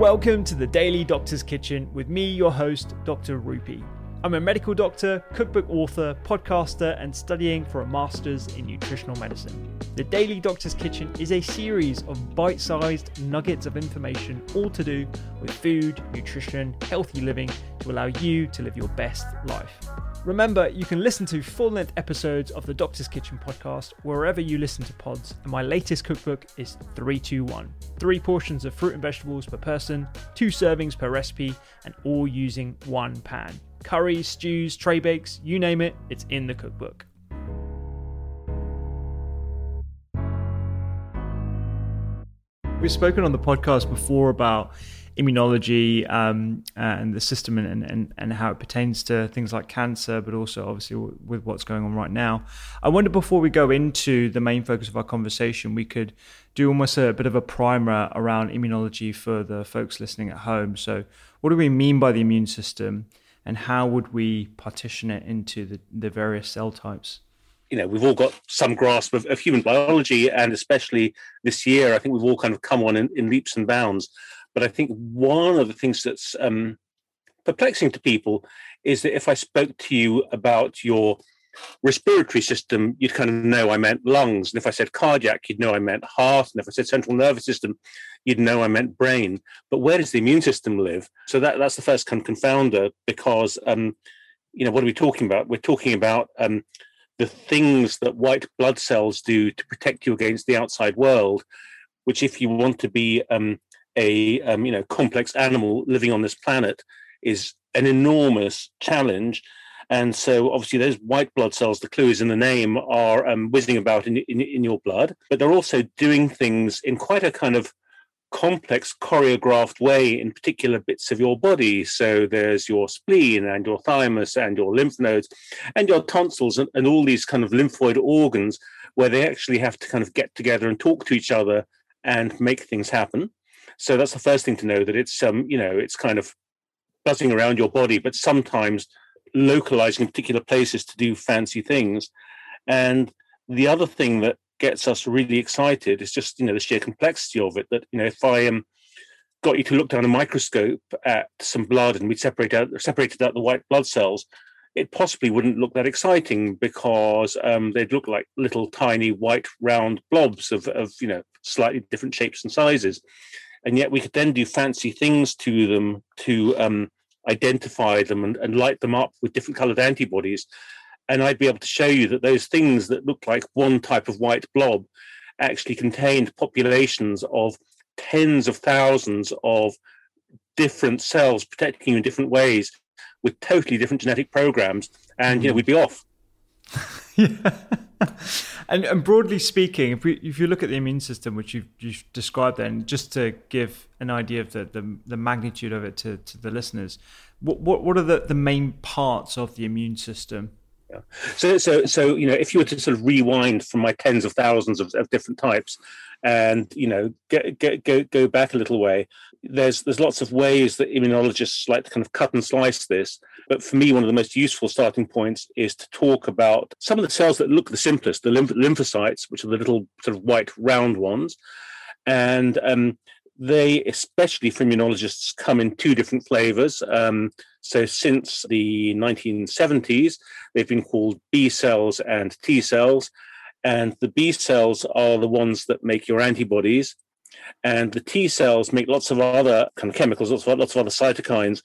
Welcome to the Daily Doctor's Kitchen with me, your host, Dr. Rupy. I'm a medical doctor, cookbook author, podcaster, and studying for a master's in nutritional medicine. The Daily Doctor's Kitchen is a series of bite sized nuggets of information, all to do with food, nutrition, healthy living to allow you to live your best life. Remember, you can listen to full length episodes of the Doctor's Kitchen podcast wherever you listen to pods, and my latest cookbook is 321. Three portions of fruit and vegetables per person, two servings per recipe, and all using one pan. Curries, stews, tray bakes, you name it, it's in the cookbook. We've spoken on the podcast before about immunology um, and the system and, and, and how it pertains to things like cancer, but also obviously with what's going on right now. I wonder before we go into the main focus of our conversation, we could do almost a bit of a primer around immunology for the folks listening at home. So, what do we mean by the immune system, and how would we partition it into the, the various cell types? you know we've all got some grasp of, of, human biology and especially this year i think we've all kind of come on in, in leaps and bounds but i think one of the things that's um, perplexing to people is that if i spoke to you about your respiratory system you'd kind of know i meant lungs. And if i said cardiac you'd know i meant heart. And if i said central nervous system you'd know i meant brain. But where does the immune system live? So that, that's the first kind of confounder because um, you know what are we talking about? We're talking about um, the things that white blood cells do to protect you against the outside world, which, if you want to be um, a um, you know complex animal living on this planet, is an enormous challenge. And so, obviously, those white blood cells, the clue is in the name, are um, whizzing about in, in, in your blood, but they're also doing things in quite a kind of complex choreographed way in particular bits of your body. So there's your spleen and your thymus and your lymph nodes and your tonsils and, and all these kind of lymphoid organs where they actually have to kind of get together and talk to each other and make things happen. So that's the first thing to know that it's um, you know, it's kind of buzzing around your body, but sometimes localizing in particular places to do fancy things. And the other thing that gets us really excited is just you know the sheer complexity of it. That you know if I um, got you to look down a microscope at some blood and we separate out separated out the white blood cells, it possibly wouldn't look that exciting because um, they'd look like little tiny white round blobs of, of you know slightly different shapes and sizes, and yet we could then do fancy things to them to um, identify them and, and light them up with different colored antibodies. And I'd be able to show you that those things that look like one type of white blob actually contained populations of tens of thousands of different cells protecting you in different ways with totally different genetic programs. And you know mm-hmm. we'd be off yeah and, and broadly speaking if, we, if you look at the immune system which you've, you've described then just to give an idea of the, the, the magnitude of it to, to the listeners what, what, what are the, the main parts of the immune system yeah. So, so, so you know, if you were to sort of rewind from my tens of thousands of, of different types, and you know, get, get, go go back a little way, there's there's lots of ways that immunologists like to kind of cut and slice this. But for me, one of the most useful starting points is to talk about some of the cells that look the simplest, the lymph- lymphocytes, which are the little sort of white round ones, and um, they, especially for immunologists, come in two different flavors. Um, so since the 1970s, they've been called B cells and T cells. And the B cells are the ones that make your antibodies. And the T cells make lots of other kind of chemicals, lots of, lots of other cytokines,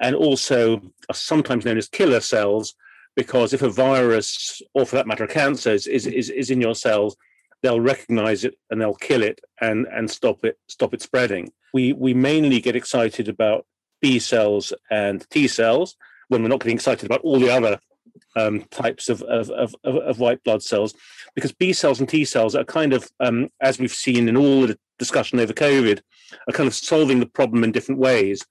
and also are sometimes known as killer cells, because if a virus, or for that matter, a cancer, is, is, is in your cells, they'll recognize it and they'll kill it and, and stop it stop it spreading. We we mainly get excited about B cells and T cells when we're not getting excited about all the other um, types of, of, of, of, white blood cells, because B cells and T cells are kind of, um, as we've seen in all the discussion over COVID, are kind of solving the problem in different ways.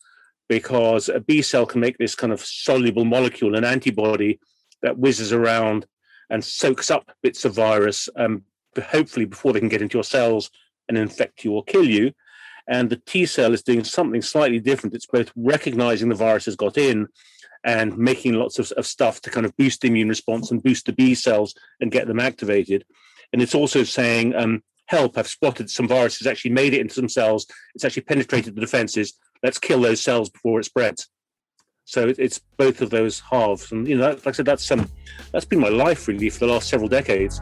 Because a B cell can make this kind of soluble molecule, an antibody that whizzes around and soaks up bits of virus, um, hopefully before they can get into your cells and infect you or kill you. And the T cell is doing something slightly different. It's both recognizing the virus has got in and making lots of, of stuff to kind of boost the immune response and boost the B cells and get them activated. And it's also saying, um, help, I've spotted some viruses actually made it into some cells. It's actually penetrated the defenses. Let's kill those cells before it spreads. So it's both of those halves. And, you know, like I said, that's, um, that's been my life really for the last several decades.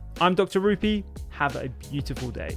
I'm Dr. Rupy. Have a beautiful day.